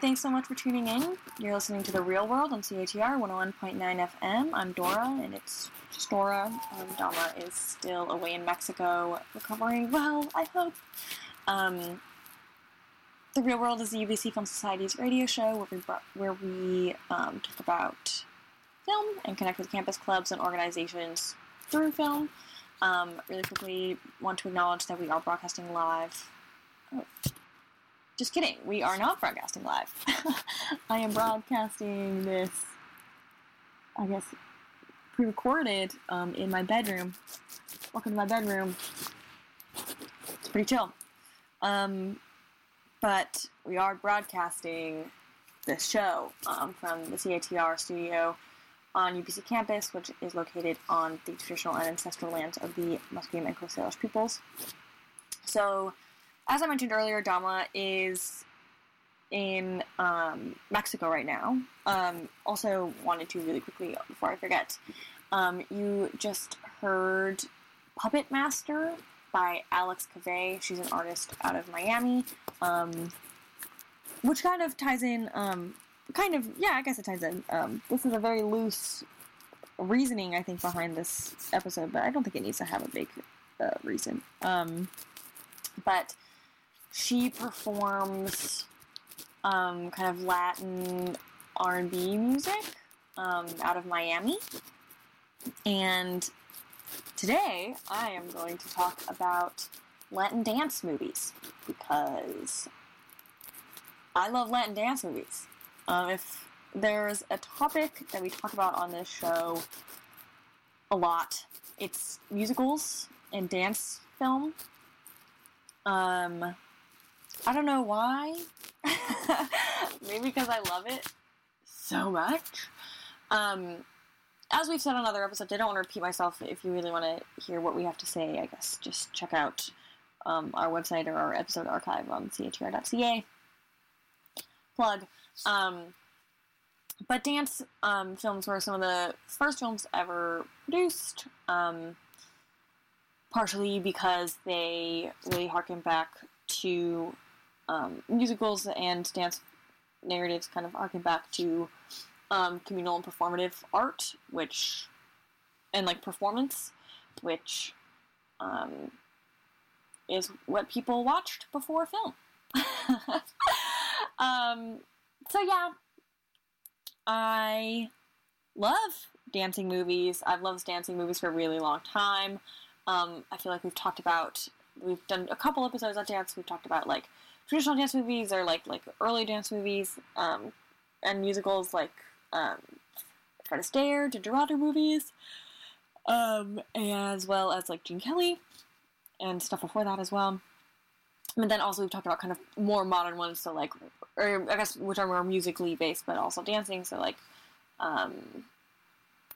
Thanks so much for tuning in. You're listening to The Real World on CITR 101.9 FM. I'm Dora, and it's just Dora. Um, is still away in Mexico, recovering well, I hope. Um, the Real World is the UBC Film Society's radio show where we, brought, where we um, talk about film and connect with campus clubs and organizations through film. Um, really quickly, want to acknowledge that we are broadcasting live. Oh just kidding. We are not broadcasting live. I am broadcasting this, I guess, pre-recorded um, in my bedroom. Welcome to my bedroom. It's pretty chill. Um, but we are broadcasting this show um, from the CITR studio on UBC campus, which is located on the traditional and ancestral lands of the Musqueam and Coast Salish peoples. So, as I mentioned earlier, Dama is in um, Mexico right now. Um, also, wanted to really quickly, before I forget, um, you just heard Puppet Master by Alex Cavey. She's an artist out of Miami, um, which kind of ties in. Um, kind of, yeah, I guess it ties in. Um, this is a very loose reasoning, I think, behind this episode, but I don't think it needs to have a big uh, reason. But she performs um, kind of Latin R&B music um, out of Miami, and today I am going to talk about Latin dance movies because I love Latin dance movies. Um, if there's a topic that we talk about on this show a lot, it's musicals and dance film. Um, I don't know why. Maybe because I love it so much. Um, as we've said on other episodes, I don't want to repeat myself. If you really want to hear what we have to say, I guess just check out um, our website or our episode archive on citr.ca. Plug. Um, but dance um, films were some of the first films ever produced, um, partially because they really harken back to um, musicals and dance narratives, kind of harken back to um, communal and performative art, which and like performance, which um, is what people watched before film. um, so yeah, I love dancing movies. I've loved dancing movies for a really long time. Um, I feel like we've talked about we've done a couple episodes on dance. We've talked about like traditional dance movies or like like early dance movies um, and musicals like um, Fred Astaire, Ginger movies, um, as well as like Gene Kelly and stuff before that as well. And then also we've talked about kind of more modern ones, so like, or I guess which are more musically based, but also dancing. So like, um,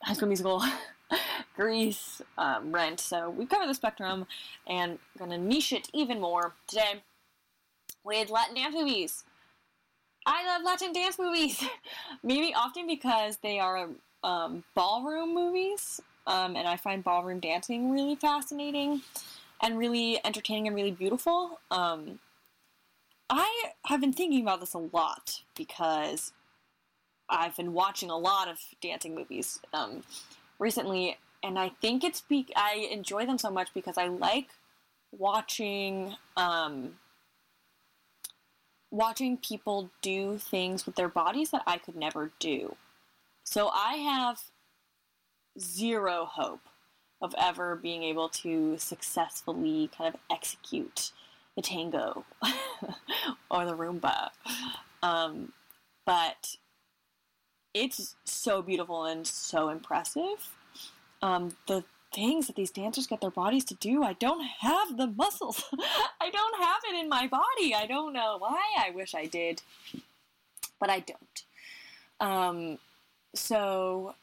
High School Musical, Grease, um, Rent. So we've covered the spectrum, and gonna niche it even more today with Latin dance movies. I love Latin dance movies, maybe often because they are um, ballroom movies, um, and I find ballroom dancing really fascinating and really entertaining and really beautiful. Um, I have been thinking about this a lot because I've been watching a lot of dancing movies um, recently, and I think it's be- I enjoy them so much because I like watching um, watching people do things with their bodies that I could never do. So I have zero hope of ever being able to successfully kind of execute the tango or the rumba. Um, but it's so beautiful and so impressive. Um, the things that these dancers get their bodies to do, I don't have the muscles. I don't have it in my body. I don't know why. I wish I did, but I don't. Um, so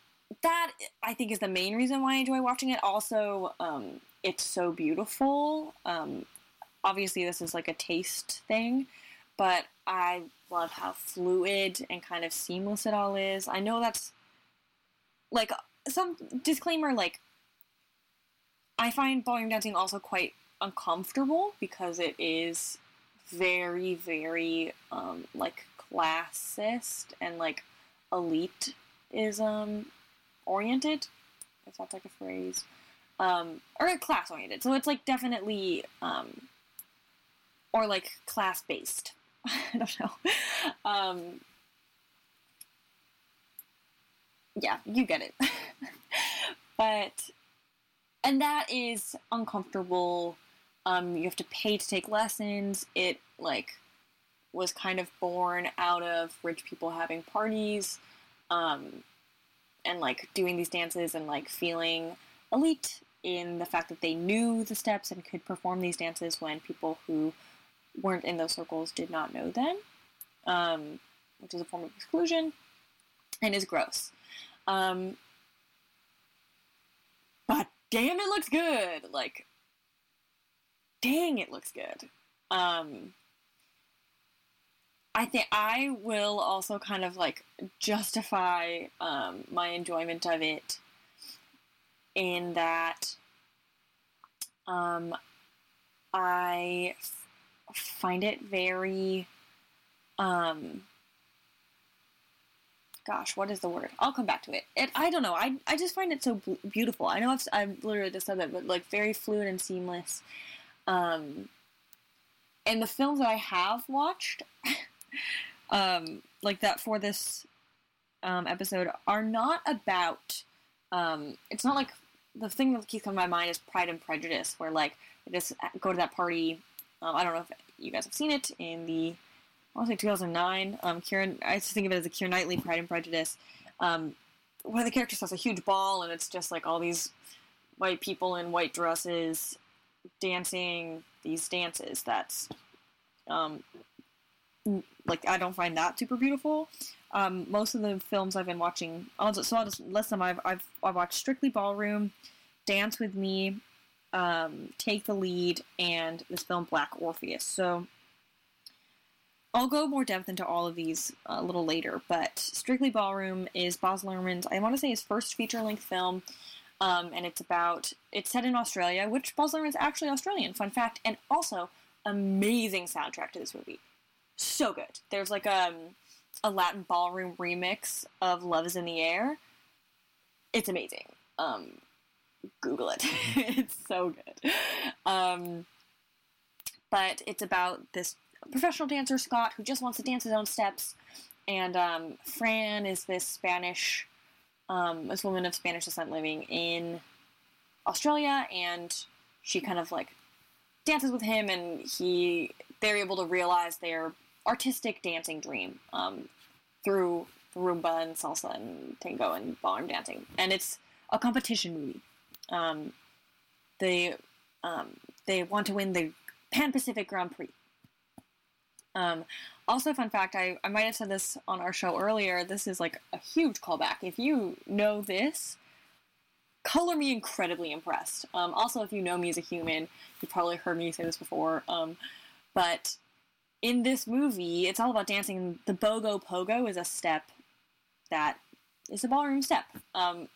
that I think is the main reason why I enjoy watching it. Also, um, it's so beautiful. Um, obviously, this is like a taste thing, but I love how fluid and kind of seamless it all is. I know that's like some disclaimer, like I find ballroom dancing also quite uncomfortable because it is very, very um, like classist and like elitism oriented, if that's like a phrase, um, or class oriented. So it's like definitely, um, or like class based. I don't know. Um, yeah, you get it. but and that is uncomfortable. Um, you have to pay to take lessons. It like was kind of born out of rich people having parties, um, and like doing these dances and like feeling elite in the fact that they knew the steps and could perform these dances when people who weren't in those circles did not know them, um, which is a form of exclusion and is gross. Um, but damn, it looks good. Like, dang, it looks good. Um, I think I will also kind of like justify um, my enjoyment of it in that um, I f- find it very um, gosh, what is the word? I'll come back to it. It I don't know. I I just find it so beautiful. I know I've I've literally just said that, but like very fluid and seamless. Um, and the films that I have watched, um, like that for this um, episode, are not about. Um, it's not like the thing that keeps coming to my mind is Pride and Prejudice, where like they just go to that party. Um, I don't know if you guys have seen it in the I to say 2009. Um, Kieran, I just think of it as a Keira Knightley Pride and Prejudice, um, of the characters has a huge ball and it's just like all these white people in white dresses dancing these dances. That's um, like I don't find that super beautiful. Um, most of the films I've been watching, I'll just, so I'll just list them. I've, I've I've watched Strictly Ballroom, Dance with Me, um, Take the Lead, and this film Black Orpheus. So I'll go more depth into all of these a little later, but Strictly Ballroom is Baz Luhrmann's, I want to say his first feature-length film, um, and it's about, it's set in Australia, which Baz Luhrmann's actually Australian, fun fact, and also amazing soundtrack to this movie. So good. There's like um, a Latin ballroom remix of Love is in the Air. It's amazing. Um, Google it. it's so good. Um, but it's about this professional dancer Scott who just wants to dance his own steps, and um, Fran is this Spanish, um, this woman of Spanish descent living in Australia, and she kind of like dances with him, and he they're able to realize their artistic dancing dream um, through rumba and salsa and tango and ballroom dancing, and it's a competition movie. Um, they um, they want to win the Pan Pacific Grand Prix. Um, also, fun fact, I, I might have said this on our show earlier. This is like a huge callback. If you know this, color me incredibly impressed. Um, also, if you know me as a human, you've probably heard me say this before. Um, but in this movie, it's all about dancing. The Bogo Pogo is a step that is a ballroom step. Um,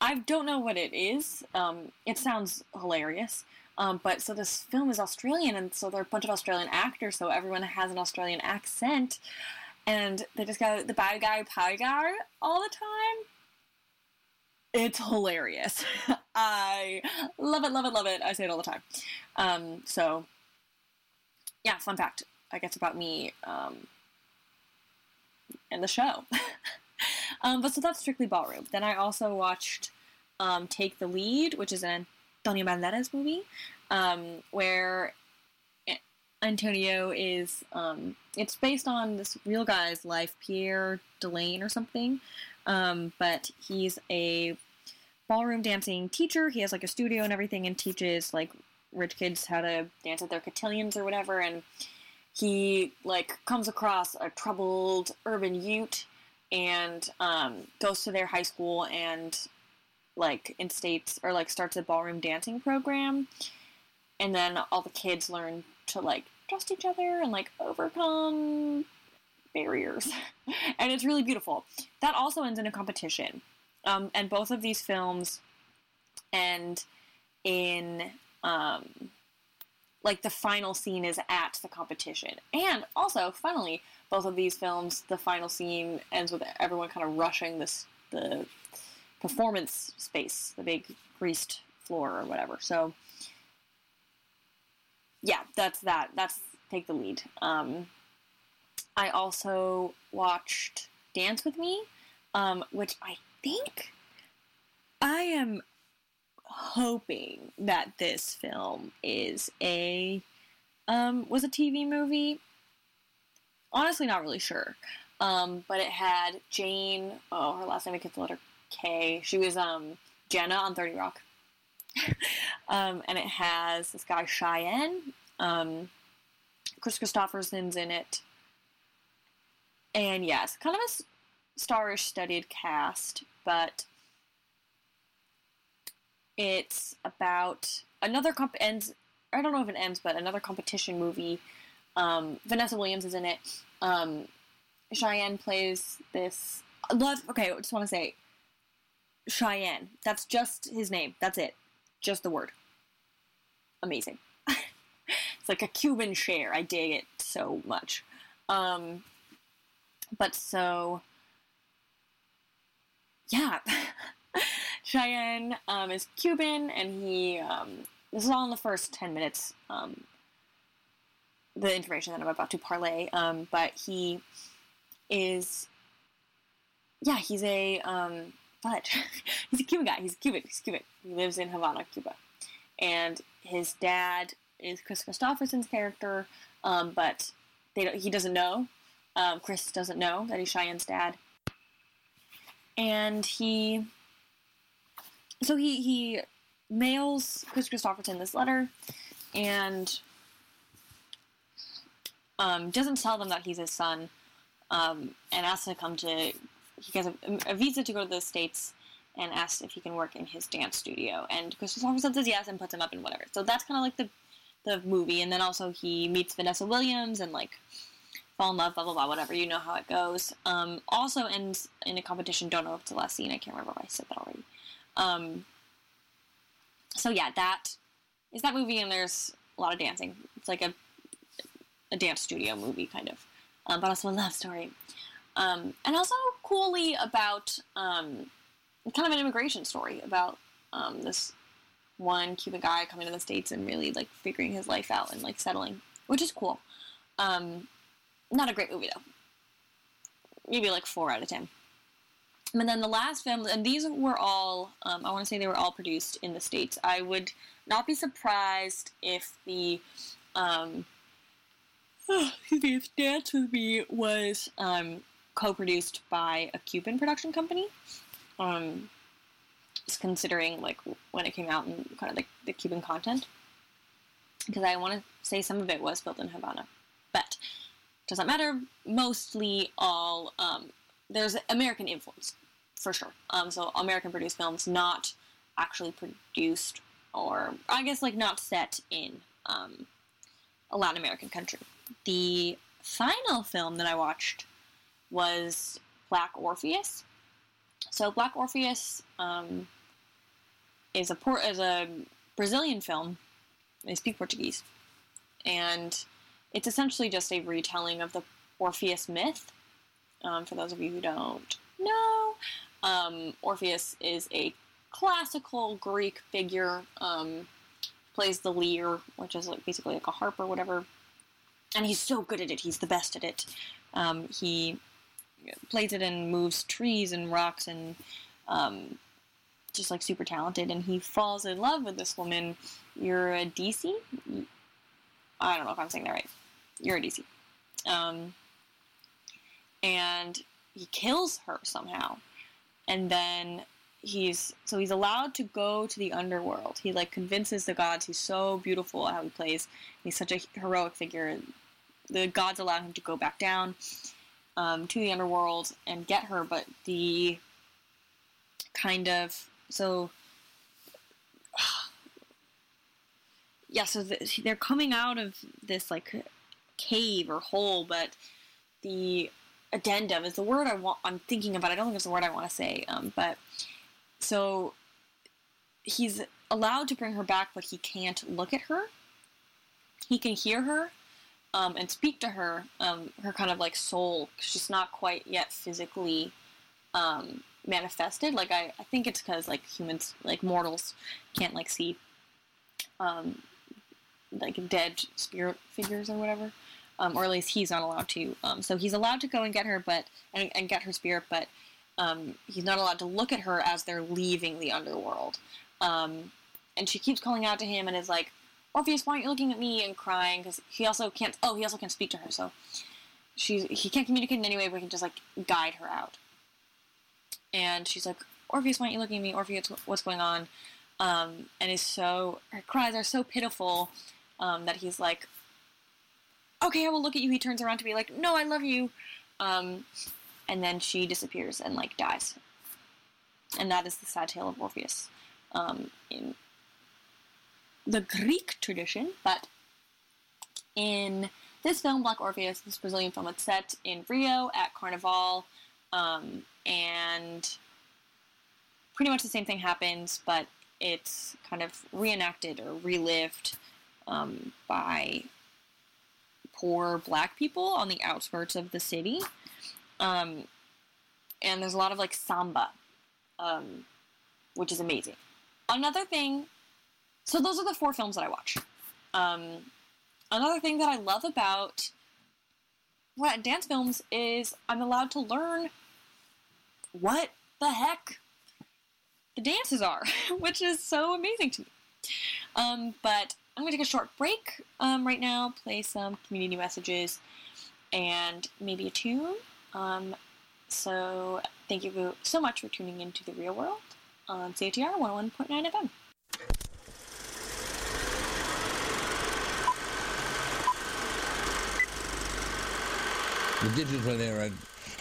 I don't know what it is. Um, it sounds hilarious. Um, but so this film is Australian, and so there are a bunch of Australian actors, so everyone has an Australian accent, and they just go the bad guy, pie guy all the time. It's hilarious. I love it, love it, love it. I say it all the time. Um, so, yeah, fun fact. I guess about me um, and the show. um, but so that's strictly ballroom. Then I also watched um, Take the Lead, which is an Antonio Banderas movie, um, where Antonio is. Um, it's based on this real guy's life, Pierre Dulaine or something. Um, but he's a ballroom dancing teacher. He has like a studio and everything, and teaches like rich kids how to dance at their cotillions or whatever. And he like comes across a troubled urban Ute and um, goes to their high school and like instates or like starts a ballroom dancing program. And then all the kids learn to like trust each other and like overcome barriers. And it's really beautiful. That also ends in a competition. Um, and both of these films end in um, like the final scene is at the competition. And also finally both of these films the final scene ends with everyone kind of rushing this the performance space, the big greased floor or whatever. So yeah, that's that. That's take the lead. Um, I also watched Dance with Me, um, which I think I am hoping that this film is a um, was a TV movie. Honestly, not really sure. Um, but it had Jane. Oh, her last name begins with the letter K. She was um, Jenna on Thirty Rock. um, and it has this guy Chayanne. Um, Kris Kristofferson's in it. And yes, kind of a starish studied cast, but it's about another comp ends. I don't know if it ends, but another competition movie. Um, Vanessa Williams is in it. Um, Chayanne plays this. Love. Okay, I just want to say Chayanne. That's just his name. That's it. Just the word. Amazing. it's like a Cuban Cher. I dig it so much. Um, but so, yeah. Chayanne um, is Cuban, and he. Um, this is all in the first 10 minutes, um, the information that I'm about to parlay. Um, but he is. Yeah, he's a. Um, but he's a Cuban guy. He's Cuban. He's Cuban. He lives in Havana, Cuba. And his dad is Kris Kristofferson's character, um, but he doesn't know. Um, Kris doesn't know that he's Chayanne's dad. And he. So he, he mails Kris Kristofferson this letter and um, doesn't tell them that he's his son um, and asks him to come to. He gets a, a visa to go to the States and asks if he can work in his dance studio. And Kris Kristofferson says yes and puts him up in whatever. So that's kind of like the the movie. And then also he meets Vanessa Williams and like fall in love, blah blah blah, whatever. You know how it goes. Um, also ends in a competition. Don't know if it's the last scene. I can't remember if I said that already. Um, so yeah, that is that movie, and there's a lot of dancing. It's like a a dance studio movie kind of, um, but also a love story. Um, and also coolly about um, kind of an immigration story about um, this one Cuban guy coming to the states and really like figuring his life out and like settling, which is cool. Um, not a great movie though. Maybe like four out of ten. And then the last film, and these were all, um, I want to say they were all produced in the States. I would not be surprised if the, um, me, if Dance With Me was um, co produced by a Cuban production company. Um, just considering like when it came out and kind of like the Cuban content. Because I want to say some of it was built in Havana. But doesn't matter. Mostly all, um, there's American influence for sure. Um, so American produced films, not actually produced, or I guess like not set in um, a Latin American country. The final film that I watched was Black Orpheus. So Black Orpheus um, is a port is a Brazilian film. They speak Portuguese, and it's essentially just a retelling of the Orpheus myth. Um, for those of you who don't know, um, Orpheus is a classical Greek figure. Um, plays the lyre, which is like basically like a harp or whatever, and he's so good at it. He's the best at it. Um, he plays it and moves trees and rocks and um, just like super talented. And he falls in love with this woman, Eurydice. I don't know if I'm saying that right. You're Eurydice. Um, and he kills her somehow. And then he's so he's allowed to go to the underworld. He like convinces the gods he's so beautiful how he plays. He's such a heroic figure. The gods allow him to go back down um, to the underworld and get her, but the kind of so yeah, so the, they're coming out of this like cave or hole, but the addendum is the word I want. I'm thinking about. I don't think it's the word I want to say. Um, but so he's allowed to bring her back, but he can't look at her. He can hear her um, and speak to her, um, her kind of like soul. She's not quite yet physically um, manifested. Like I, I think it's because like humans, like mortals, can't like see um, like dead spirit figures or whatever. Um, or at least he's not allowed to. Um, so he's allowed to go and get her, but and, and get her spirit, but he's not allowed to look at her as they're leaving the underworld. And she keeps calling out to him and is like, Orpheus, why aren't you looking at me? And crying because he also can't. Oh, he also can't speak to her, so she's he can't communicate in any way, but he can just like guide her out. And she's like, Orpheus, why aren't you looking at me? Orpheus, what's going on? Um, and is so her cries are so pitiful um, that he's like, okay, I will look at you. He turns around to be like, no, I love you. Um, and then she disappears and like dies. And that is the sad tale of Orpheus um, in the Greek tradition. But in this film, Black Orpheus, this Brazilian film, it's set in Rio at Carnival, um, and pretty much the same thing happens, but it's kind of reenacted or relived um, by poor black people on the outskirts of the city. Um, and there's a lot of like samba, um, which is amazing. Another thing, so those are the four films that I watch. Um, another thing that I love about what dance films is I'm allowed to learn what the heck the dances are, which is so amazing to me. Um, but I'm going to take a short break um, right now, play some community messages, and maybe a tune. Um, so thank you so much for tuning into the real world on CITR 101.9 FM. The digits digital era,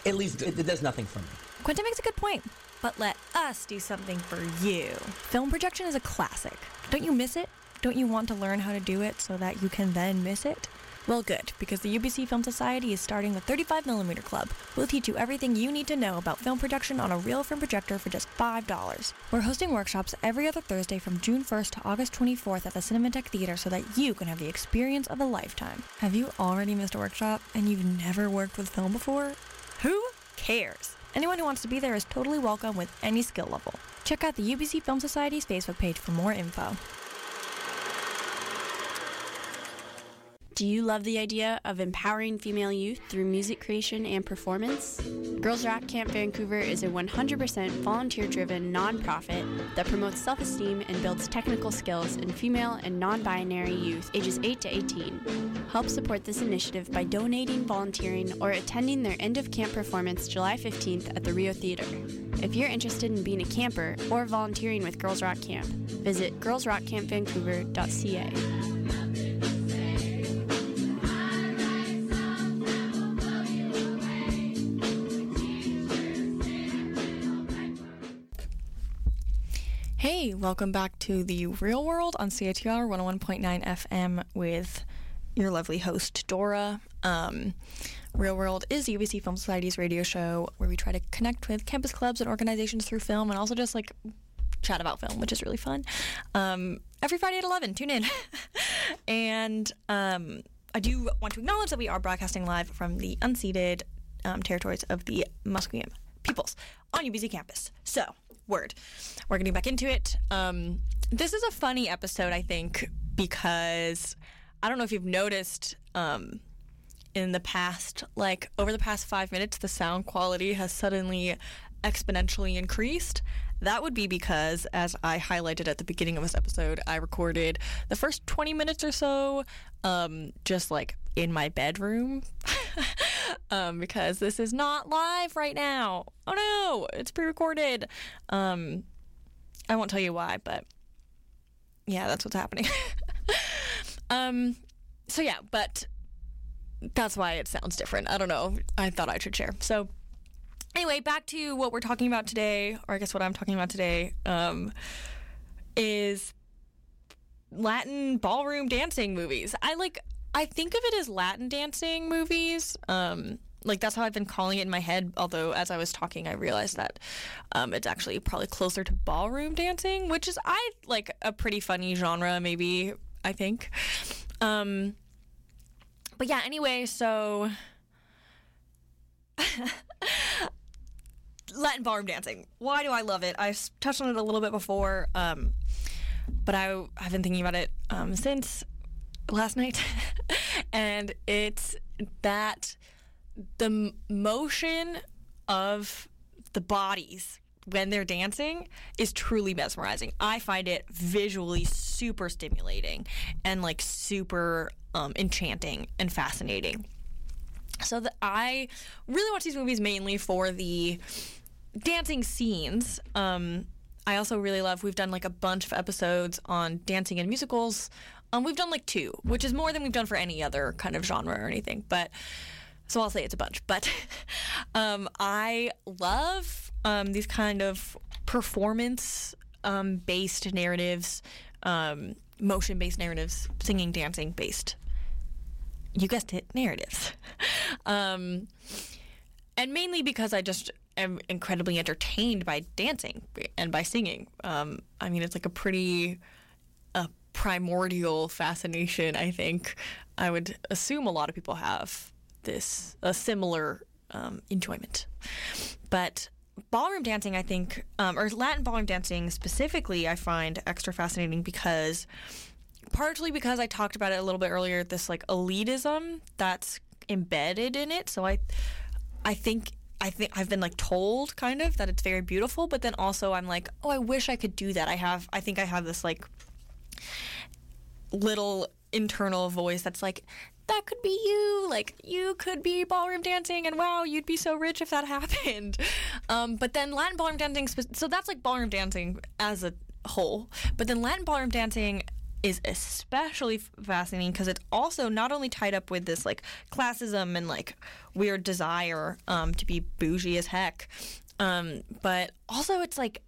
at least it, it does nothing for me. Quentin makes a good point, but let us do something for you. Film projection is a classic. Don't you miss it? Don't you want to learn how to do it so that you can then miss it? Well, good, because the UBC Film Society is starting the 35mm Club. We'll teach you everything you need to know about film production on a real film projector for just $5. We're hosting workshops every other Thursday from June 1st to August 24th at the Cinematheque Theater so that you can have the experience of a lifetime. Have you already missed a workshop and you've never worked with film before? Who cares? Anyone who wants to be there is totally welcome with any skill level. Check out the UBC Film Society's Facebook page for more info. Do you love the idea of empowering female youth through music creation and performance? Girls Rock Camp Vancouver is a 100% volunteer driven nonprofit that promotes self esteem and builds technical skills in female and non binary youth ages 8 to 18. Help support this initiative by donating, volunteering, or attending their end of camp performance July 15th at the Rio Theater. If you're interested in being a camper or volunteering with Girls Rock Camp, visit girlsrockcampvancouver.ca. welcome back to the real world on CITR 101.9 FM with your lovely host, Dora. Um, real World is the UBC Film Society's radio show where we try to connect with campus clubs and organizations through film and also just like chat about film, which is really fun. Um, every Friday at 11, tune in. and um, I do want to acknowledge that we are broadcasting live from the unceded um, territories of the Musqueam peoples on UBC campus. So, word. We're getting back into it. Um, this is a funny episode, I think, because I don't know if you've noticed um, in the past, like over the past five minutes, the sound quality has suddenly exponentially increased. That would be because, as I highlighted at the beginning of this episode, I recorded the first 20 minutes or so um, just like in my bedroom um, because this is not live right now. Oh no, it's pre recorded. Um, I won't tell you why, but yeah, that's what's happening. um, so yeah, but that's why it sounds different. I don't know. I thought I should share. So anyway, back to what we're talking about today, or I guess what I'm talking about today, um, is Latin ballroom dancing movies. I like I think of it as Latin dancing movies. Um, like that's how I've been calling it in my head. Although as I was talking, I realized that um, it's actually probably closer to ballroom dancing, which is I like a pretty funny genre. Maybe I think. Um, but yeah. Anyway, so Latin ballroom dancing. Why do I love it? I touched on it a little bit before, um, but I I've been thinking about it um, since last night, and it's that the motion of the bodies when they're dancing is truly mesmerizing. I find it visually super stimulating and like super um, enchanting and fascinating. So I really watch these movies mainly for the dancing scenes. Um, I also really love. We've done like a bunch of episodes on dancing and musicals. Um, we've done like two, which is more than we've done for any other kind of genre or anything. But so I'll say it's a bunch. But um, I love um, these kind of performance um, based narratives, um, motion based narratives, singing, dancing based. You guessed it, narratives. um, and mainly because I just am incredibly entertained by dancing and by singing. Um, I mean, it's like a pretty a primordial fascination. I think I would assume a lot of people have this a similar um, enjoyment, but ballroom dancing, I think, um, or Latin ballroom dancing specifically, I find extra fascinating because partially because I talked about it a little bit earlier, this like elitism that's embedded in it. So I, I think I think I've been like told kind of that it's very beautiful, but then also I'm like, oh, I wish I could do that. I have, I think I have this like little internal voice that's like, that could be you. Like you could be ballroom dancing, and wow, you'd be so rich if that happened. Um, but then Latin ballroom dancing, so that's like ballroom dancing as a whole. But then Latin ballroom dancing is especially fascinating because it's also not only tied up with this like classism and like weird desire um, to be bougie as heck, um, but also it's like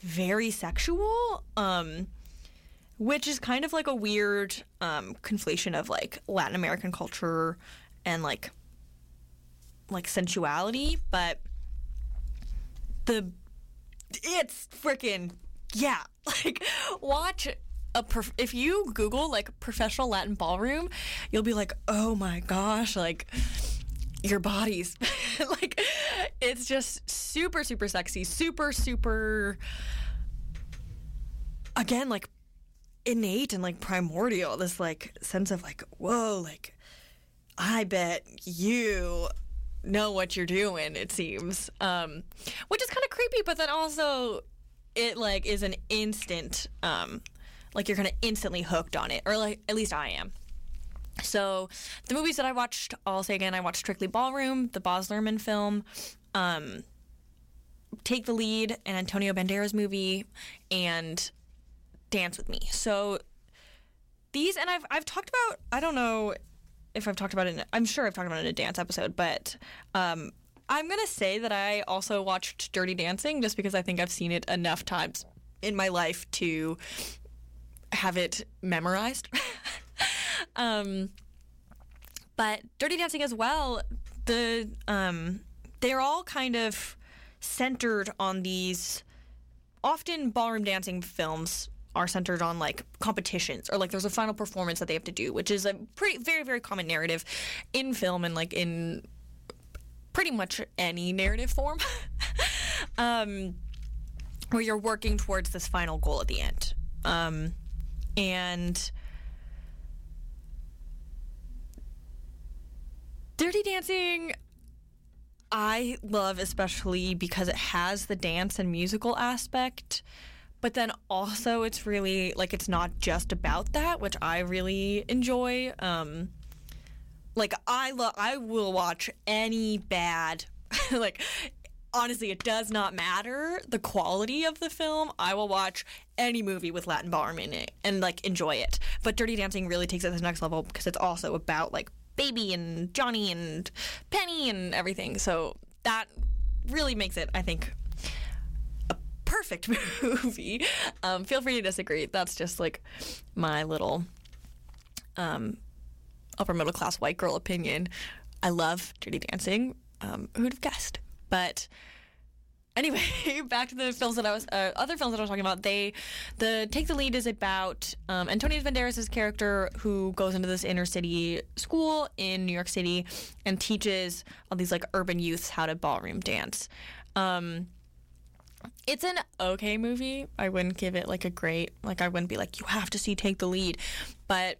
very sexual. Um, which is kind of like a weird um, conflation of like Latin American culture and like like sensuality, but the it's freaking yeah. Like watch a prof- if you Google like professional Latin ballroom, you'll be like, oh my gosh, like your bodies, like it's just super super sexy, super super again like innate and like primordial this like sense of like whoa like i bet you know what you're doing it seems um which is kind of creepy but then also it like is an instant um like you're kind of instantly hooked on it or like at least i am so the movies that i watched i'll say again i watched strictly ballroom the Baz Luhrmann film um take the lead an antonio banderas movie and dance with me. So these, and I've I've talked about. I don't know if I've talked about it. In, I'm sure I've talked about it in a dance episode, but um, I'm gonna say that I also watched Dirty Dancing just because I think I've seen it enough times in my life to have it memorized. um, but Dirty Dancing as well. The um, they're all kind of centered on these often ballroom dancing films are centered on like competitions or like there's a final performance that they have to do, which is a pretty very very common narrative in film and like in pretty much any narrative form. um, where you're working towards this final goal at the end. Um, and Dirty Dancing I love especially because it has the dance and musical aspect but then also it's really like it's not just about that which i really enjoy. Um like i love i will watch any bad like honestly it does not matter the quality of the film i will watch any movie with latin ballroom in it and like enjoy it but dirty dancing really takes it to the next level because it's also about like baby and johnny and penny and everything so that really makes it i think a perfect movie. Um, feel free to disagree. That's just like my little um, upper middle class white girl opinion. I love Dirty Dancing. Um, who'd have guessed? But anyway, back to the films that I was, uh, other films that I was talking about. They, the Take the Lead is about um, Antonio Banderas' character who goes into this inner city school in New York City and teaches all these like urban youths how to ballroom dance. Um, it's an okay movie. I wouldn't give it like a great, like, I wouldn't be like, you have to see Take the Lead. But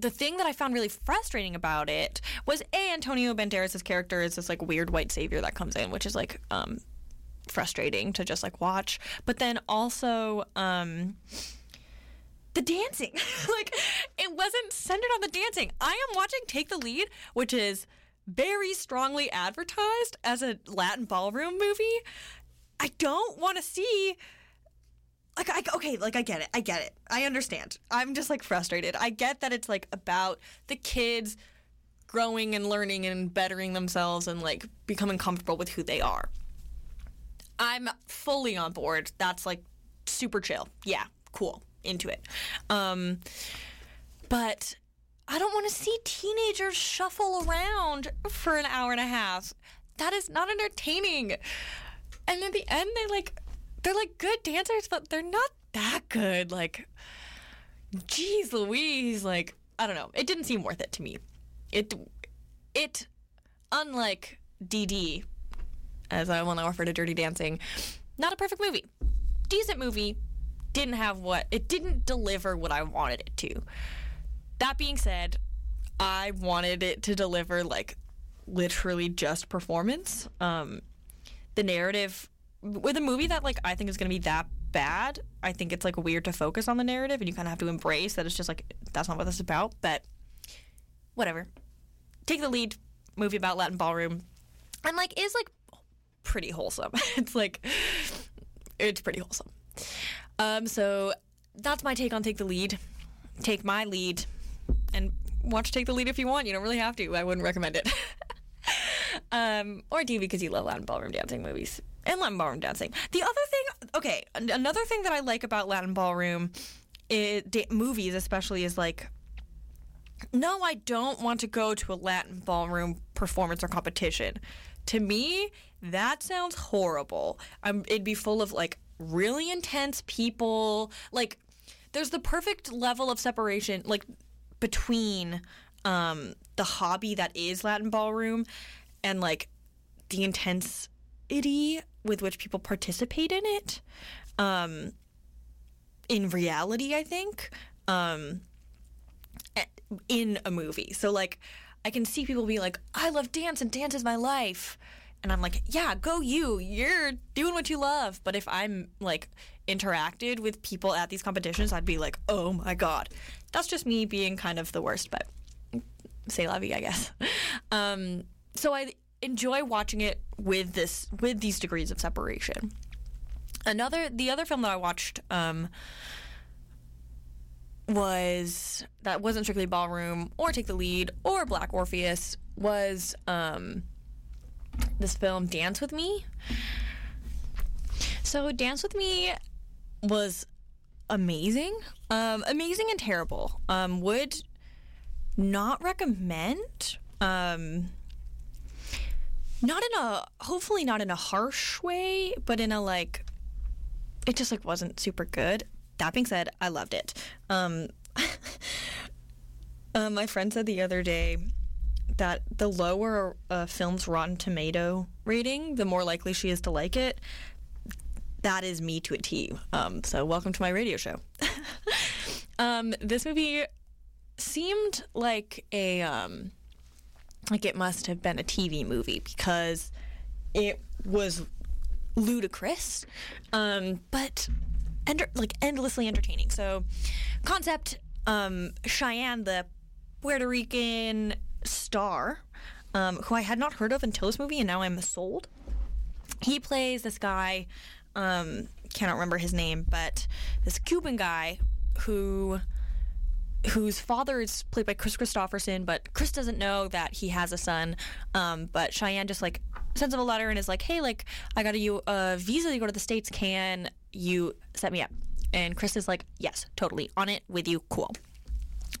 the thing that I found really frustrating about it was A, Antonio Banderas' character is this like weird white savior that comes in, which is like, um, frustrating to just like watch. But then also um the dancing. like it wasn't centered on the dancing. I am watching Take the Lead, which is very strongly advertised as a Latin ballroom movie. I don't want to see like I okay, like I get it. I get it. I understand. I'm just like frustrated. I get that it's like about the kids growing and learning and bettering themselves and like becoming comfortable with who they are. I'm fully on board. That's like super chill. Yeah, cool. Into it. Um but I don't want to see teenagers shuffle around for an hour and a half. That is not entertaining. And at the end they like they're like good dancers, but they're not that good. Like Jeez Louise, like I don't know. It didn't seem worth it to me. It it unlike DD, as I want to refer to Dirty Dancing, not a perfect movie. Decent movie, didn't have what it didn't deliver what I wanted it to. That being said, I wanted it to deliver like literally just performance. Um, the narrative with a movie that like I think is going to be that bad, I think it's like weird to focus on the narrative and you kind of have to embrace that it's just like that's not what this is about. But whatever. Take the lead. Movie about Latin ballroom, and like is like pretty wholesome. it's like it's pretty wholesome. Um, so that's my take on Take the Lead. Take my lead and watch Take the Lead if you want. You don't really have to. I wouldn't recommend it. um, or do you because you love Latin ballroom dancing movies and Latin ballroom dancing. The other thing, okay, another thing that I like about Latin ballroom da- movies, especially, is like no, I don't want to go to a Latin ballroom performance or competition. To me, that sounds horrible. Um, it'd be full of like really intense people. Like, there's the perfect level of separation, like between um, the hobby that is Latin ballroom and like the intensity with which people participate in it. Um, in reality, I think. Um, in a movie. So like I can see people be like, I love dance and dance is my life. And I'm like, yeah, go you. You're doing what you love. But if I'm like interacted with people at these competitions, I'd be like, oh my God. That's just me being kind of the worst, but say la vie, I guess. Um, so I enjoy watching it with this with these degrees of separation. Another the other film that I watched um, was that wasn't strictly ballroom or take the lead or black orpheus was um this film dance with me so dance with me was amazing um amazing and terrible um would not recommend um not in a hopefully not in a harsh way but in a like it just like wasn't super good that being said, I loved it. Um, uh, my friend said the other day that the lower a film's Rotten Tomato rating, the more likely she is to like it. That is me to a T. Um, so welcome to my radio show. um, this movie seemed like a um, like it must have been a TV movie because it was ludicrous, um, but ender- like endlessly entertaining. So, concept: um, Chayanne, the Puerto Rican star, um, who I had not heard of until this movie, and now I'm sold. He plays this guy. Um, cannot remember his name, but this Cuban guy who whose father is played by Kris Kristofferson, but Kris doesn't know that he has a son. Um, but Chayanne just like sends him a letter and is like, "Hey, like I got a you a visa to go to the states. Can you set me up?" And Kris is like, "Yes, totally on it with you. Cool."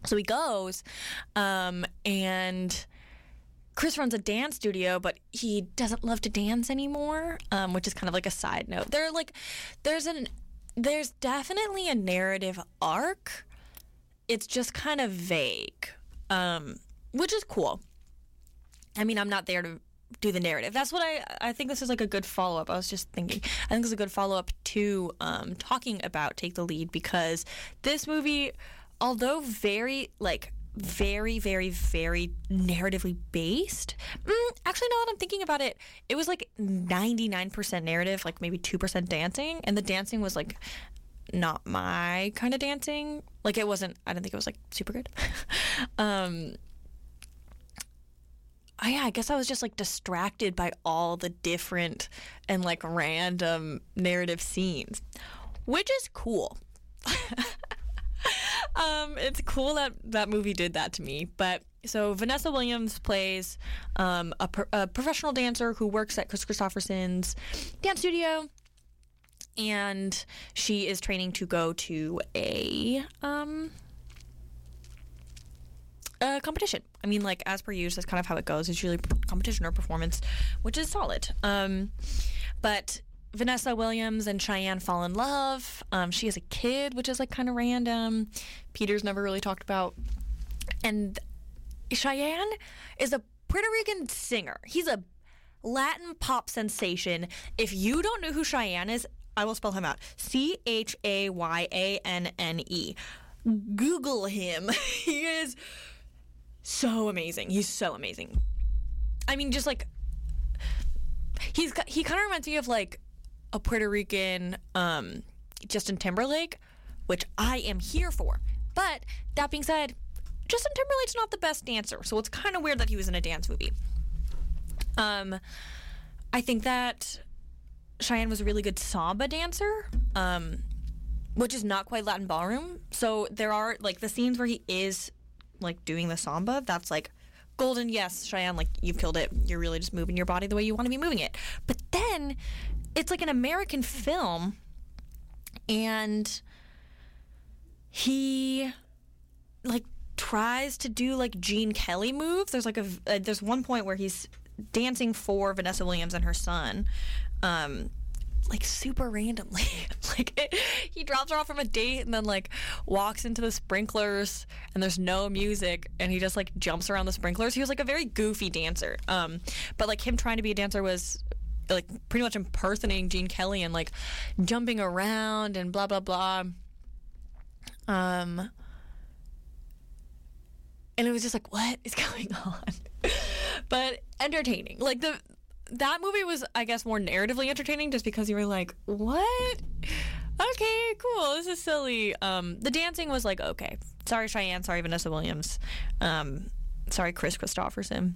So he goes, um, and Kris runs a dance studio, but he doesn't love to dance anymore, um, which is kind of like a side note. There, like, there's an there's definitely a narrative arc it's just kind of vague, um, which is cool. I mean, I'm not there to do the narrative. That's what I I think this is like a good follow up. I was just thinking. I think is a good follow up to um, talking about Take the Lead because this movie, although very like very, very, very narratively based. Mm, actually, now that I'm thinking about it, it was like 99% narrative, like maybe 2% dancing. And the dancing was like not my kind of dancing. Like it wasn't, I don't think it was like super good. um, I, yeah, I guess I was just like distracted by all the different and like random narrative scenes, which is cool. um, it's cool that that movie did that to me. But so Vanessa Williams plays um, a, pro- a professional dancer who works at Kris Kristofferson's dance studio, and she is training to go to a um, a competition. I mean, like as per usual, that's kind of how it goes. It's usually competition or performance, which is solid. Um, but Vanessa Williams and Chayanne fall in love. Um, she has a kid, which is like kind of random. Peter's never really talked about. And Chayanne is a Puerto Rican singer. He's a Latin pop sensation. If you don't know who Chayanne is, I will spell him out C H A Y A N N E. Google him. he is so amazing. He's so amazing. I mean, just like he's he kind of reminds me of like a Puerto Rican um, Justin Timberlake, which I am here for. But that being said, Justin Timberlake's not the best dancer, so it's kind of weird that he was in a dance movie. Um, I think that Chayanne was a really good samba dancer, um, which is not quite Latin ballroom. So there are like the scenes where he is like doing the samba. That's like golden. Yes, Chayanne, like you've killed it. You're really just moving your body the way you want to be moving it. But then it's like an American film, and he like tries to do like Gene Kelly moves. There's like a uh, there's one point where he's dancing for Vanessa Williams and her son. Um, like super randomly. like it, he drops her off from a date and then like walks into the sprinklers and there's no music and he just like jumps around the sprinklers. He was like a very goofy dancer. Um, but like him trying to be a dancer was like pretty much impersonating Gene Kelly and like jumping around and blah blah blah. Um, and it was just like, what is going on? but entertaining. Like the that movie was, I guess, more narratively entertaining just because you were like, what? Okay, cool. This is silly. Um, the dancing was like, okay. Sorry, Chayanne. Sorry, Vanessa Williams. Um, sorry, Kris Kristofferson.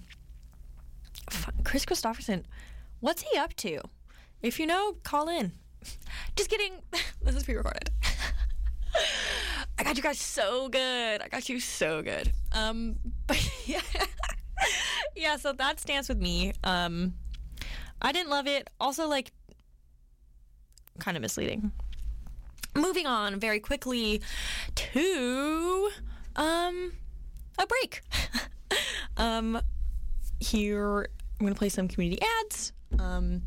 Kris Kristofferson, what's he up to? If you know, call in. Just kidding. this is pre recorded. I got you guys so good. I got you so good. Um, but yeah. yeah, so that's Dance with Me. Um, I didn't love it. Also, like, kind of misleading. Moving on very quickly to um a break. um, here I'm gonna play some community ads, um,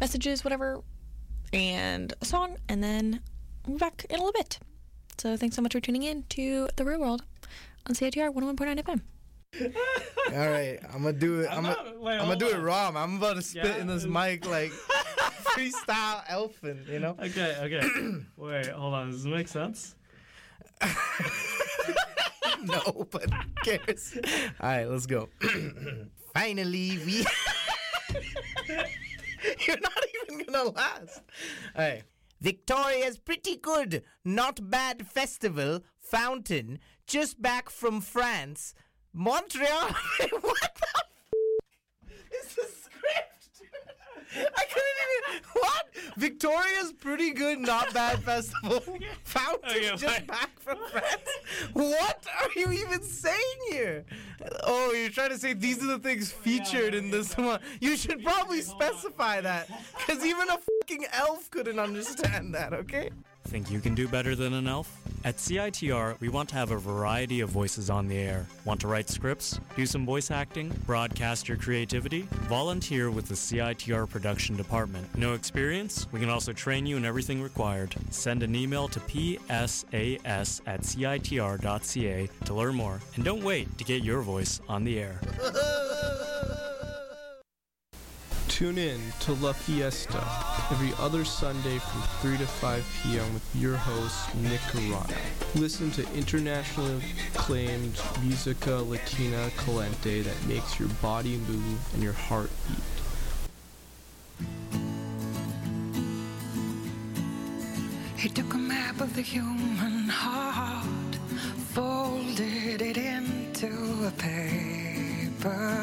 messages, whatever, and a song, and then we'll be back in a little bit. So thanks so much for tuning in to the Real World on CITR 101.9 FM. All right, I'm gonna do it. I'm, I'm gonna, wait, I'm gonna do it raw. man. I'm about to spit Yeah? in this mic like freestyle elfin. You know? Okay, okay. Wait, hold on. Does it make sense? no, but who cares? All right, let's go. Finally, we. You're not even gonna last. All right. Victoria's pretty good, not bad festival fountain just back from France, Montreal. what the? F- is the script? I couldn't even. What? Victoria's pretty good, not bad festival fountain Okay, oh, just wait. back from France. What are you even saying here? Oh, you're trying to say these are the things oh, featured in this one. You should probably specify that, because even a fucking elf couldn't understand that. Okay? Think you can do better than an elf? At CITR, we want to have a variety of voices on the air. Want to write scripts, do some voice acting, broadcast your creativity? Volunteer with the CITR production department. No experience? We can also train you in everything required. Send an email to psas at citr.ca to learn more. And don't wait to get your voice on the air. Tune in to La Fiesta every other Sunday from 3 to 5 p.m. with your host, Nick Carano. Listen to internationally acclaimed Musica Latina Calente that makes your body move and your heart beat. He took a map of the human heart, folded it into a paper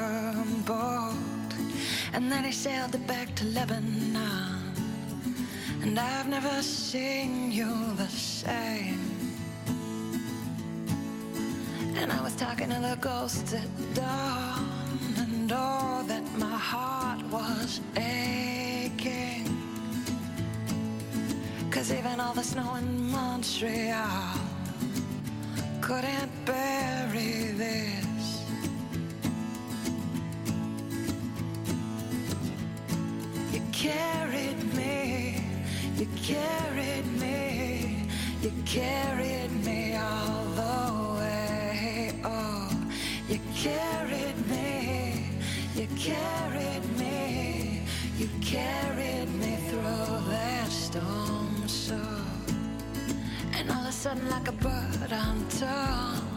and then he sailed back to Lebanon. And I've never seen you the same. And I was talking to the ghost at dawn, and oh, that my heart was aching. Cause even all the snow in Montreal couldn't bury this. Carried me, you carried me, you carried me all the way. Oh, you carried me, you carried me, you carried me through that storm. So, and all of a sudden, like a bird tongue,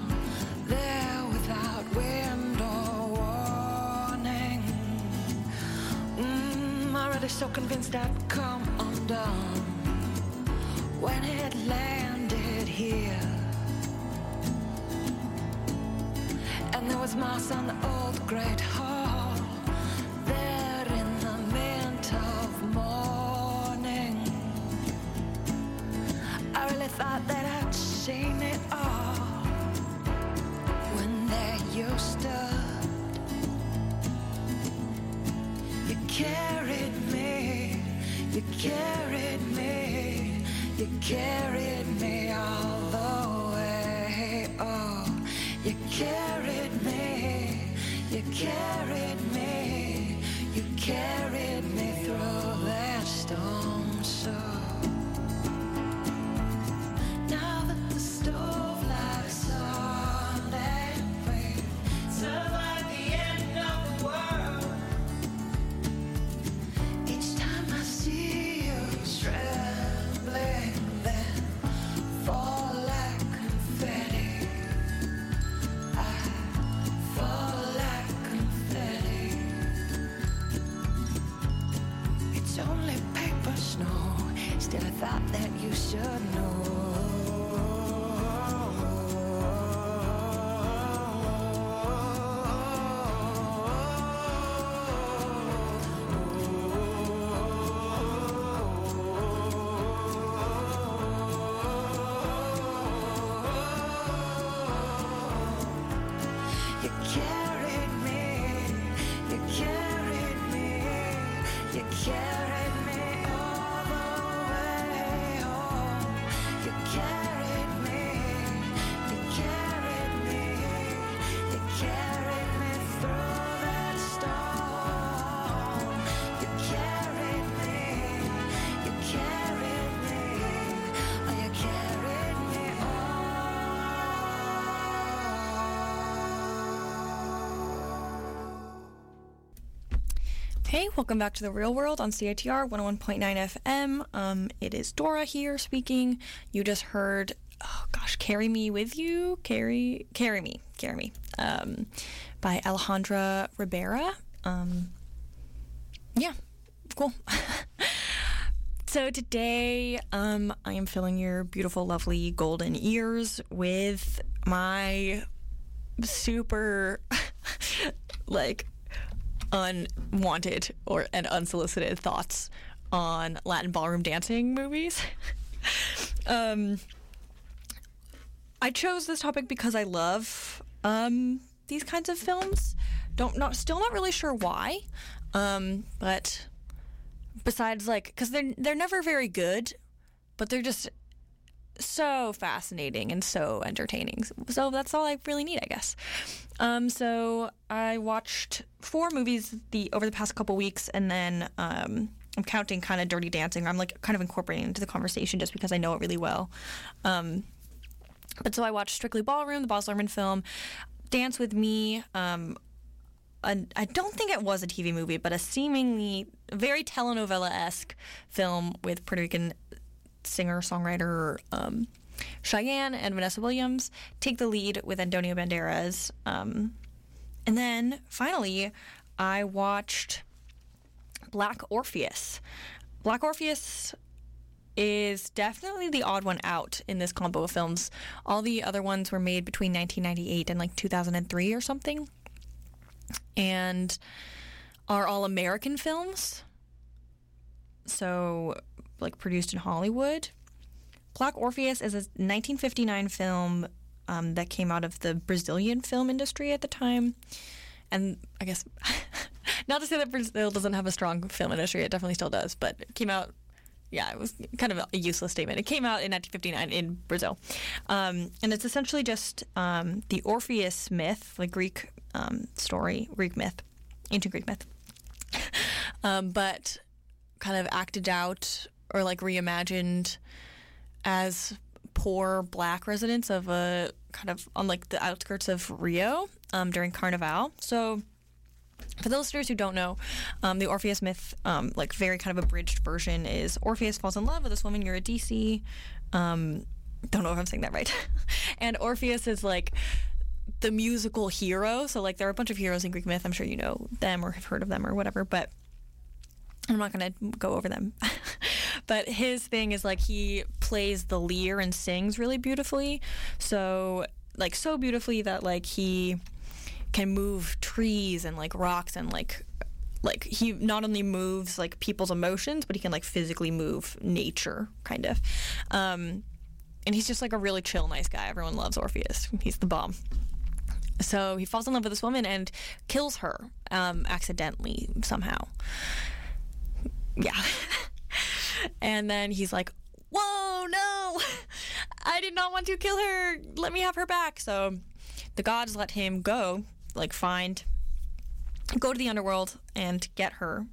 so convinced I'd come undone when it landed here. And there was moss on the old great hall, there in the mint of morning. I really thought that I'd seen it carried me, you carried Hey, welcome back to the real world on CITR 101.9 FM. Um, it is Dora here speaking. You just heard, oh gosh, Carry Me With You? Carry, Carry Me, Carry Me, um, by Alejandra Ribera. Um, yeah, cool. so today, um, I am filling your beautiful, lovely golden ears with my super, like, unwanted or and unsolicited thoughts on Latin ballroom dancing movies. um, I chose this topic because I love um, these kinds of films. Don't not still not really sure why, um, but besides like because they're they're never very good, but they're just so fascinating and so entertaining. So that's all I really need, I guess. Um, so I watched four movies the over the past couple weeks, and then um, I'm counting kind of Dirty Dancing. I'm like kind of incorporating into the conversation just because I know it really well. Um, but so I watched Strictly Ballroom, the Baz Luhrmann film, Dance with Me, um, don't think it was a TV movie, but a seemingly very telenovela esque film with Puerto Rican singer songwriter um, Chayanne and Vanessa Williams take the lead with Antonio Banderas. Um, and then finally, I watched Black Orpheus. Black Orpheus is definitely the odd one out in this combo of films. All the other ones were made between 1998 and like 2003 or something, and are all American films. So, like produced in Hollywood. Black Orpheus is a 1959 film um, that came out of the Brazilian film industry at the time. And I guess, not to say that Brazil doesn't have a strong film industry, it definitely still does, but it came out, yeah, it was kind of a useless statement. It came out in 1959 in Brazil. Um, and it's essentially just um, the Orpheus myth, the Greek um, story, Greek myth, ancient Greek myth, um, but kind of acted out or like reimagined as poor black residents of a kind of on like the outskirts of Rio um, during Carnival. So, for the listeners who don't know, um, the Orpheus myth, um, like very kind of abridged version, is Orpheus falls in love with this woman, Eurydice. Um, don't know if I'm saying that right. and Orpheus is like the musical hero. So, like, there are a bunch of heroes in Greek myth. I'm sure you know them or have heard of them or whatever, but I'm not going to go over them. but his thing is like he plays the lyre and sings really beautifully. So, like, so beautifully that, like, he can move trees and, like, rocks and, like, like he not only moves like people's emotions but he can like physically move nature kind of. Um and he's just like a really chill nice guy. Everyone loves orpheus. He's the bomb. So he falls in love with this woman and kills her um accidentally somehow. Yeah. and then he's like, Whoa, no! I did not want to kill her. Let me have her back. So the gods let him go, like, find, go to the underworld and get her.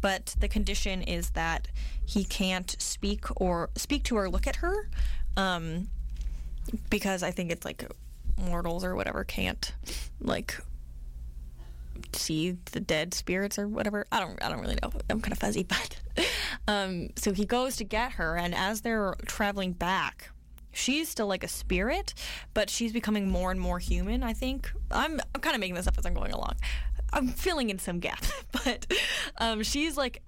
But the condition is that he can't speak or speak to or look at her. Um, because I think it's like mortals or whatever can't, like, see the dead spirits or whatever. I don't I don't really know. I'm kind of fuzzy, but um, so he goes to get her, and as they're traveling back, she's still like a spirit, but she's becoming more and more human. I think I'm I'm kind of making this up as I'm going along. I'm filling in some gaps, but um, she's like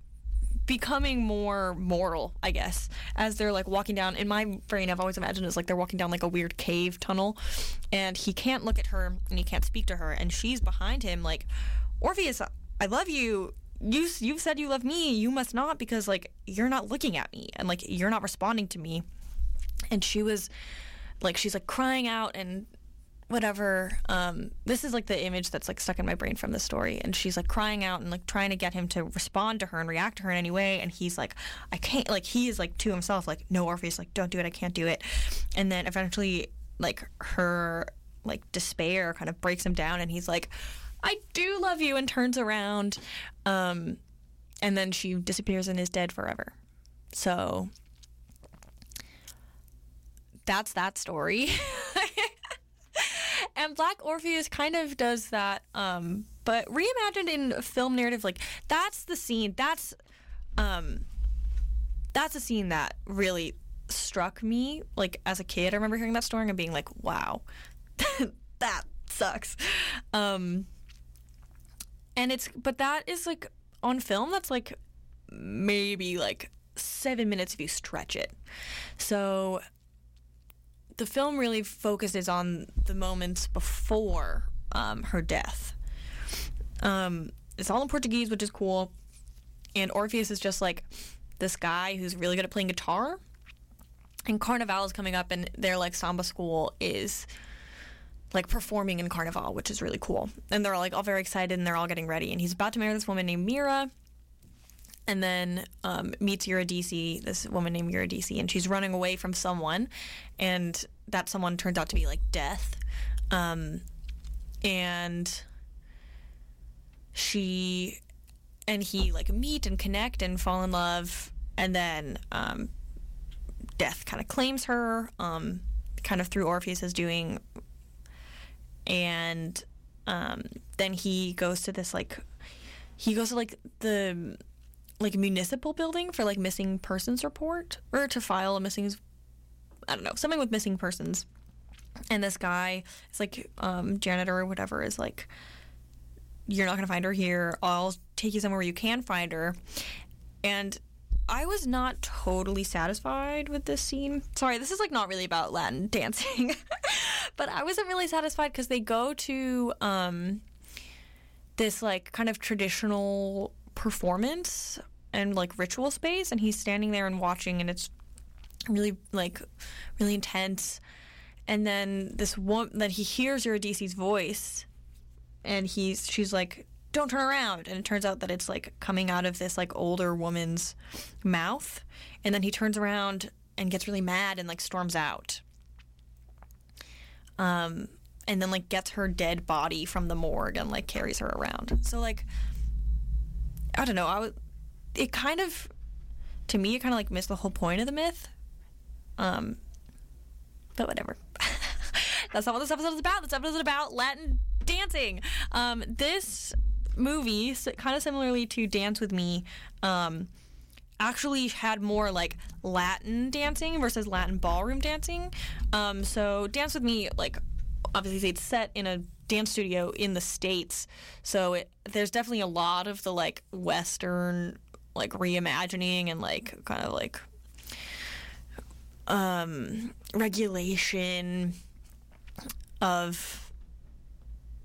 becoming more moral, I guess, as they're like walking down. In my brain, I've always imagined it's like they're walking down like a weird cave tunnel, and he can't look at her and he can't speak to her, and she's behind him like, Orpheus, I love you. You you've said you love me. You must not because like you're not looking at me and like you're not responding to me. And she was like she's like crying out and whatever um, this is like the image that's like stuck in my brain from the story. And she's like crying out and like trying to get him to respond to her and react to her in any way. And he's like i can't like he is like to himself like no orpheus like don't do it i can't do it. And then eventually like her like despair kind of breaks him down and he's like i do love you and turns around. Um, and then she disappears and is dead forever. So that's that story and Black Orpheus kind of does that, um, but reimagined in film narrative. Like that's the scene. That's um, that's a scene that really struck me. Like as a kid, I remember hearing that story and being like, "Wow, that sucks." Um, and it's but that is like on film. That's like maybe like seven minutes if you stretch it. So the film really focuses on the moments before um, her death. Um, it's all in Portuguese, which is cool. And Orpheus is just like this guy who's really good at playing guitar. And Carnival is coming up, and their like samba school is like performing in Carnival, which is really cool. And they're like all very excited, and they're all getting ready. And he's about to marry this woman named Mira, and then um, meets Eurydice, this woman named Eurydice, and she's running away from someone, and that someone turns out to be like death, um, and she and he like meet and connect and fall in love, and then um, death kind of claims her, um, kind of through Orpheus is doing, and um, then he goes to this like he goes to like the like municipal building for like missing persons report or to file a missing I don't know something with missing persons. And this guy is like um, janitor or whatever is like you're not gonna find her here. I'll take you somewhere where you can find her. And I was not totally satisfied with this scene. Sorry, this is like not really about Latin dancing, but I wasn't really satisfied because they go to um, this like kind of traditional performance and like ritual space, and he's standing there and watching, and it's really like really intense. And then this one, then he hears Eurydice's voice, and he's she's like don't turn around. And it turns out that it's like coming out of this like older woman's mouth. And then he turns around and gets really mad and like storms out. Um and then like gets her dead body from the morgue and like carries her around. So like i don't know i was it kind of to me it kind of like missed the whole point of the myth. Um but whatever. That's not what this episode is about. This episode is about latin dancing. Um this movie kind of similarly to dance with me um actually had more like latin dancing versus latin ballroom dancing. Um so dance with me like obviously it's set in a dance studio in the states. So it there's definitely a lot of the like western like reimagining and like kind of like um regulation of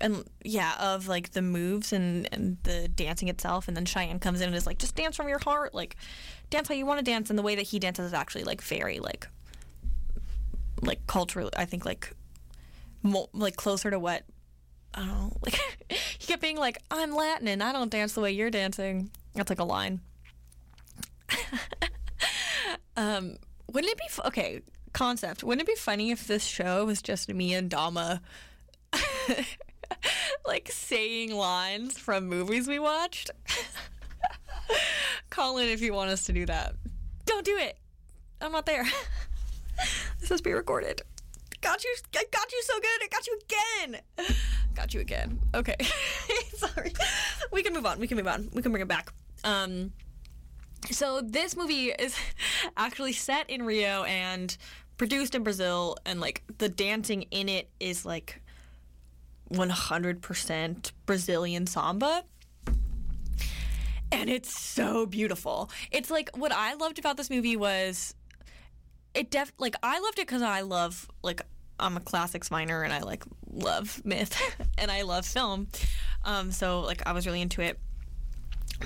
and yeah, of like the moves and, and the dancing itself, and then Chayanne comes in and is like, just dance from your heart, like dance how you want to dance, and the way that he dances is actually like very like like culturally, I think like mo- like closer to what I don't know, like he kept being like, I'm Latin and I don't dance the way you're dancing. That's like a line. um, wouldn't it be okay? Concept. Wouldn't it be funny if this show was just me and Dama? like saying lines from movies we watched. Call in if you want us to do that. Don't do it. I'm not there. this must be recorded. Got you. I got you so good. I got you again. Got you again. Okay. Sorry. We can move on. We can move on. We can bring it back. Um. So this movie is actually set in Rio and produced in Brazil, and like the dancing in it is like 100% Brazilian samba. And it's so beautiful. It's like what I loved about this movie was it def like I loved it cuz I love like I'm a classics minor and I like love myth and I love film. Um so like I was really into it.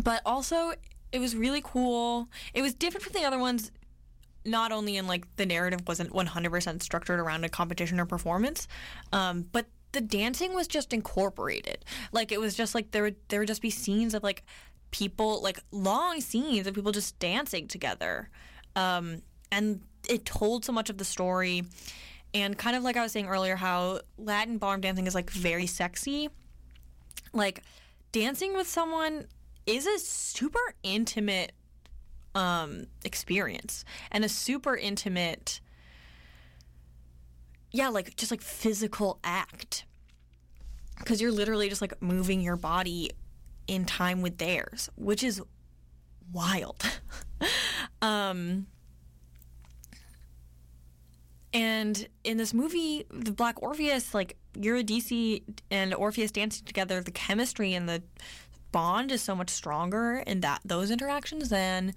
But also it was really cool. It was different from the other ones not only in like the narrative wasn't 100% structured around a competition or performance, um, but the dancing was just incorporated. Like it was just like there would there would just be scenes of like people like long scenes of people just dancing together. Um, and it told so much of the story. And kind of like I was saying earlier, how Latin ballroom dancing is like very sexy. Like dancing with someone is a super intimate um, experience and a super intimate yeah, like just like physical act. Because you're literally just like moving your body in time with theirs, which is wild. um, and in this movie, the Black Orpheus, like Eurydice and Orpheus dancing together, the chemistry and the bond is so much stronger in that those interactions than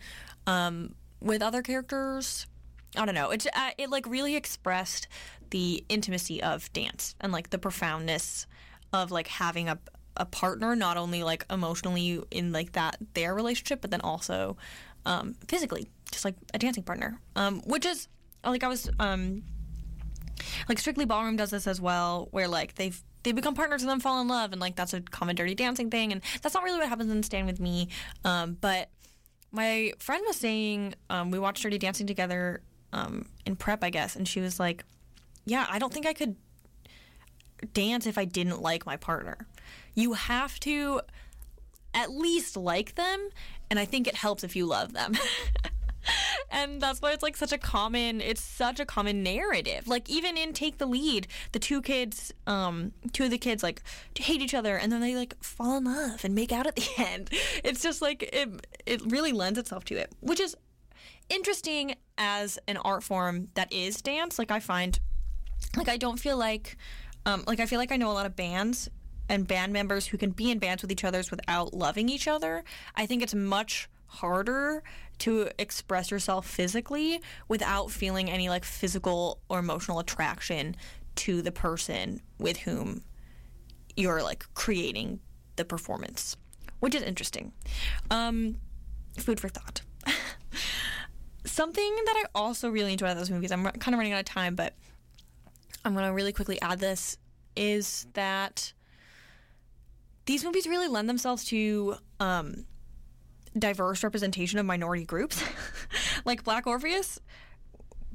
um, with other characters. I don't know. It uh, it like really expressed the intimacy of dance and like the profoundness of like having a a partner, not only like emotionally in like that their relationship, but then also um, physically, just like a dancing partner. Um, which is like I was um, like Strictly Ballroom does this as well, where like they've they become partners and then fall in love, and like that's a common dirty dancing thing, and that's not really what happens in Dance with Me. Um, but my friend was saying um, we watched Dirty Dancing together um, in prep, I guess, and she was like, "Yeah, I don't think I could dance if I didn't like my partner. You have to at least like them, and I think it helps if you love them." and that's why it's like such a common it's such a common narrative. Like even in take the lead the two kids um two of the kids like hate each other and then they like fall in love and make out at the end. It's just like it it really lends itself to it which is interesting as an art form that is dance. Like i find like i don't feel like um like i feel like i know a lot of bands and band members who can be in bands with each others without loving each other. I think it's much harder to express yourself physically without feeling any like physical or emotional attraction to the person with whom you're like creating the performance which is interesting. Um food for thought. Something that i also really enjoy about those movies i'm kind of running out of time but i'm going to really quickly add this is that these movies really lend themselves to um, diverse representation of minority groups. like Black Orpheus,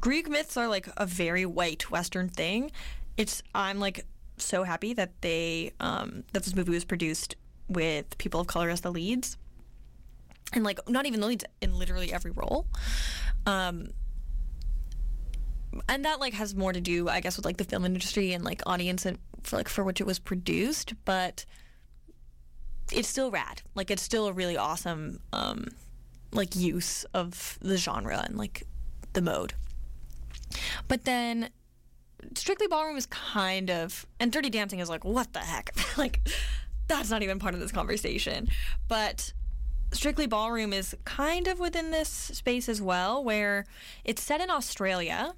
Greek myths are like a very white Western thing. It's I'm like so happy that they um, that this movie was produced with people of color as the leads, and like not even the leads in literally every role. Um, and that like has more to do, I guess, with like the film industry and like audience and for like for which it was produced, but it's still rad. Like it's still a really awesome um like use of the genre and like the mode. But then Strictly Ballroom is kind of and Dirty Dancing is like what the heck? like that's not even part of this conversation. But Strictly Ballroom is kind of within this space as well where it's set in Australia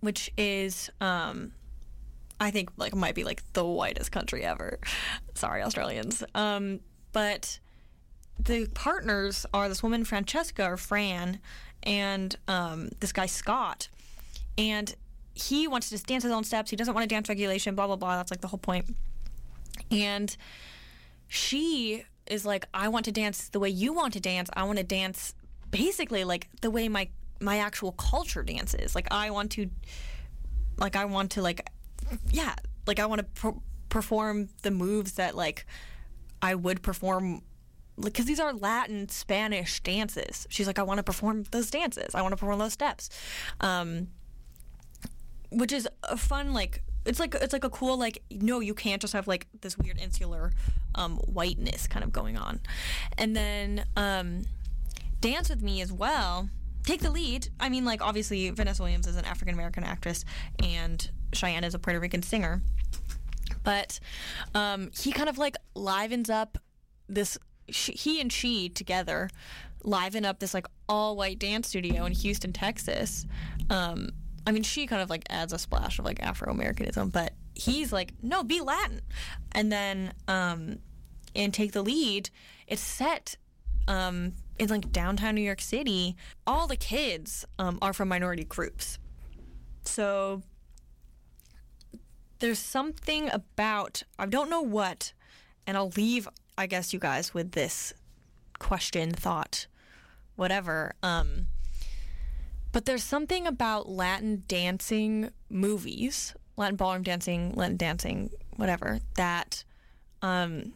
which is um I think like might be like the whitest country ever. Sorry, Australians. Um, but the partners are this woman Francesca or Fran and um, this guy Scott, and he wants to just dance his own steps. He doesn't want to dance regulation. Blah blah blah. That's like the whole point. And she is like, I want to dance the way you want to dance. I want to dance basically like the way my my actual culture dances. Like I want to, like I want to like yeah, like I want to per- perform the moves that like I would perform because these are Latin Spanish dances. She's like, I want to perform those dances. I want to perform those steps, um, which is a fun like. It's like it's like a cool like no you can't just have like this weird insular um, whiteness kind of going on, and then um, dance with me as well. Take the lead. I mean, like obviously Vanessa Williams is an African American actress, and Chayanne is a Puerto Rican singer. But um, he kind of like livens up this. She, he and she together liven up this like all white dance studio in Houston, Texas. Um, I mean, she kind of like adds a splash of like Afro Americanism, but he's like, no, be Latin. And then um, in Take the Lead, it's set um, in like downtown New York City. All the kids um, are from minority groups. So there's something about I don't know what, and I'll leave I guess you guys with this question, thought, whatever. Um, but there's something about Latin dancing movies, Latin ballroom dancing, Latin dancing, whatever, that um,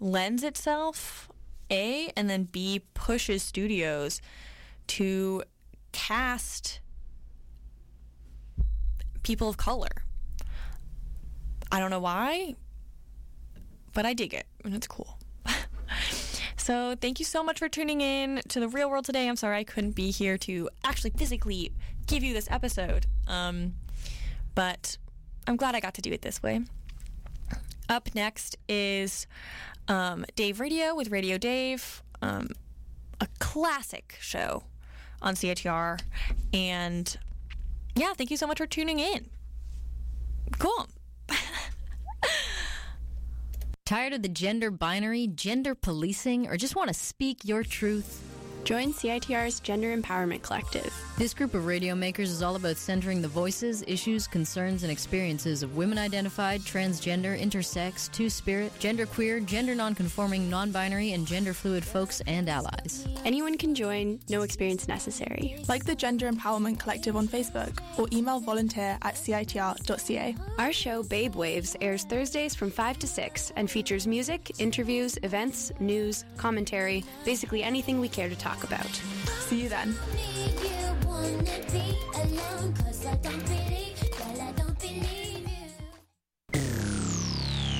lends itself a and then b pushes studios to cast people of color I don't know why, but I dig it and it's cool. so, thank you so much for tuning in to the real world today. I'm sorry I couldn't be here to actually physically give you this episode, um, but I'm glad I got to do it this way. Up next is um, Dave Radio with Radio Dave, um, a classic show on CHR. And yeah, thank you so much for tuning in. Cool. Tired of the gender binary, gender policing, or just want to speak your truth? Join CITR's Gender Empowerment Collective. This group of radio makers is all about centering the voices, issues, concerns, and experiences of women identified, transgender, intersex, two spirit, genderqueer, gender nonconforming, non binary, and gender fluid folks and allies. Anyone can join, no experience necessary. Like the Gender Empowerment Collective on Facebook or email volunteer at citr.ca. Our show, Babe Waves, airs Thursdays from 5 to 6 and features music, interviews, events, news, commentary, basically anything we care to talk about. See you then. Wanna be alone, cause I don't